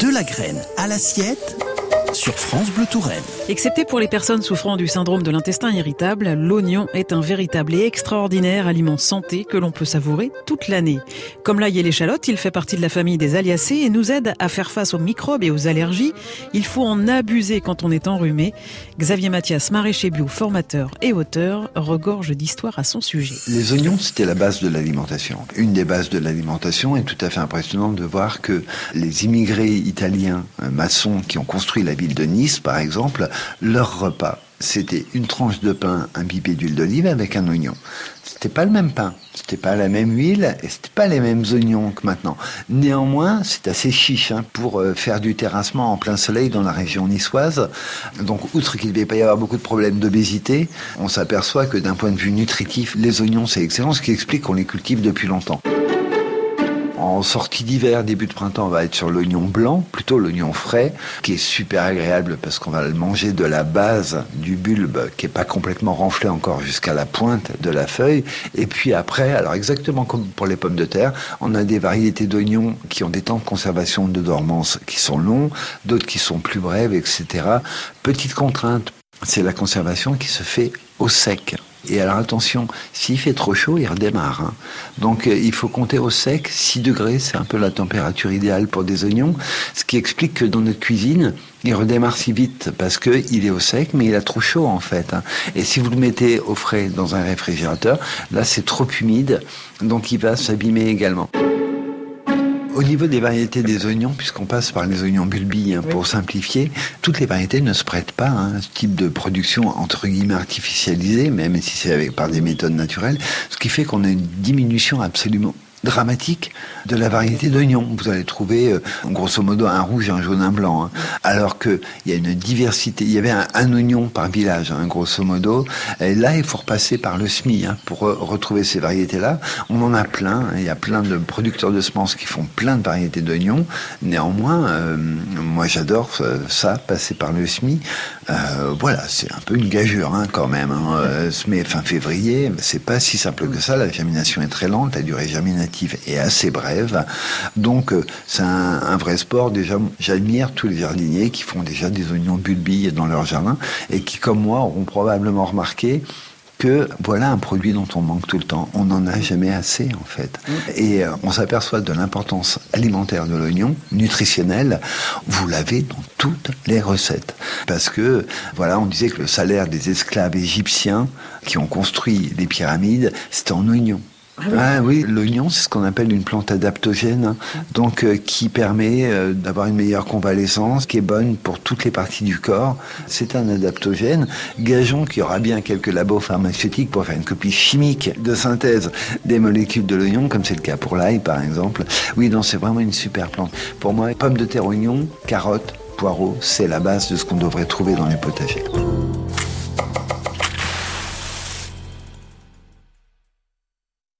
De la graine à l'assiette sur France Bleu Touraine. Excepté pour les personnes souffrant du syndrome de l'intestin irritable, l'oignon est un véritable et extraordinaire aliment santé que l'on peut savourer toute l'année. Comme l'ail et l'échalote, il fait partie de la famille des aliacées et nous aide à faire face aux microbes et aux allergies. Il faut en abuser quand on est enrhumé. Xavier Mathias, maraîcher bio, formateur et auteur, regorge d'histoires à son sujet. Les oignons, c'était la base de l'alimentation. Une des bases de l'alimentation est tout à fait impressionnante de voir que les immigrés italiens euh, maçons qui ont construit la ville de Nice, par exemple, leur repas, c'était une tranche de pain imbibée d'huile d'olive avec un oignon. C'était pas le même pain, c'était pas la même huile et c'était pas les mêmes oignons que maintenant. Néanmoins, c'est assez chiche hein, pour euh, faire du terrassement en plein soleil dans la région niçoise. Donc, outre qu'il ne devait pas y avoir beaucoup de problèmes d'obésité, on s'aperçoit que d'un point de vue nutritif, les oignons c'est excellent, ce qui explique qu'on les cultive depuis longtemps. En sortie d'hiver, début de printemps, on va être sur l'oignon blanc, plutôt l'oignon frais, qui est super agréable parce qu'on va le manger de la base du bulbe, qui est pas complètement renflé encore jusqu'à la pointe de la feuille. Et puis après, alors exactement comme pour les pommes de terre, on a des variétés d'oignons qui ont des temps de conservation de dormance qui sont longs, d'autres qui sont plus brèves, etc. Petite contrainte, c'est la conservation qui se fait au sec. Et alors attention, s'il fait trop chaud, il redémarre. Hein. Donc euh, il faut compter au sec, 6 degrés, c'est un peu la température idéale pour des oignons, ce qui explique que dans notre cuisine, il redémarre si vite parce que il est au sec, mais il a trop chaud en fait. Hein. Et si vous le mettez au frais dans un réfrigérateur, là c'est trop humide, donc il va s'abîmer également. Au niveau des variétés des oignons, puisqu'on passe par les oignons bulbilles hein, pour simplifier, toutes les variétés ne se prêtent pas à ce type de production entre guillemets artificialisée, même si c'est par des méthodes naturelles, ce qui fait qu'on a une diminution absolument dramatique de la variété d'oignons. Vous allez trouver euh, grosso modo un rouge, un jaune, un blanc. Hein. Alors qu'il y a une diversité. Il y avait un, oignon par village, hein, grosso modo. Et là, il faut repasser par le SMI hein, pour retrouver ces variétés-là. On en a plein. Il y a plein de producteurs de semences qui font plein de variétés d'oignons. Néanmoins, euh, moi j'adore euh, ça, passer par le SMI. voilà, c'est un peu une gageure quand même. SMI fin février, c'est pas si simple que ça. La germination est très lente. La durée germinative et assez brève. Donc euh, c'est un, vrai sport. Déjà, j'admire tous les jardiniers qui font déjà des oignons bulbilles dans leur jardin et qui, comme moi, auront probablement remarqué que voilà un produit dont on manque tout le temps. On n'en a jamais assez en fait. Mm. Et euh, on s'aperçoit de l'importance alimentaire de l'oignon, nutritionnel. Vous l'avez dans toutes les recettes. Parce que voilà, on disait que le salaire des esclaves égyptiens qui ont construit les pyramides, c'était en oignons. Ah oui, l'oignon, c'est ce qu'on appelle une plante adaptogène, hein. donc euh, qui permet euh, d'avoir une meilleure convalescence, qui est bonne pour toutes les parties du corps. C'est un adaptogène. Gageons qu'il y aura bien quelques labos pharmaceutiques pour faire une copie chimique de synthèse des molécules de l'oignon, comme c'est le cas pour l'ail, par exemple. Oui, non, c'est vraiment une super plante. Pour moi, pommes de terre, oignon, carottes, poireaux, c'est la base de ce qu'on devrait trouver dans les potagers.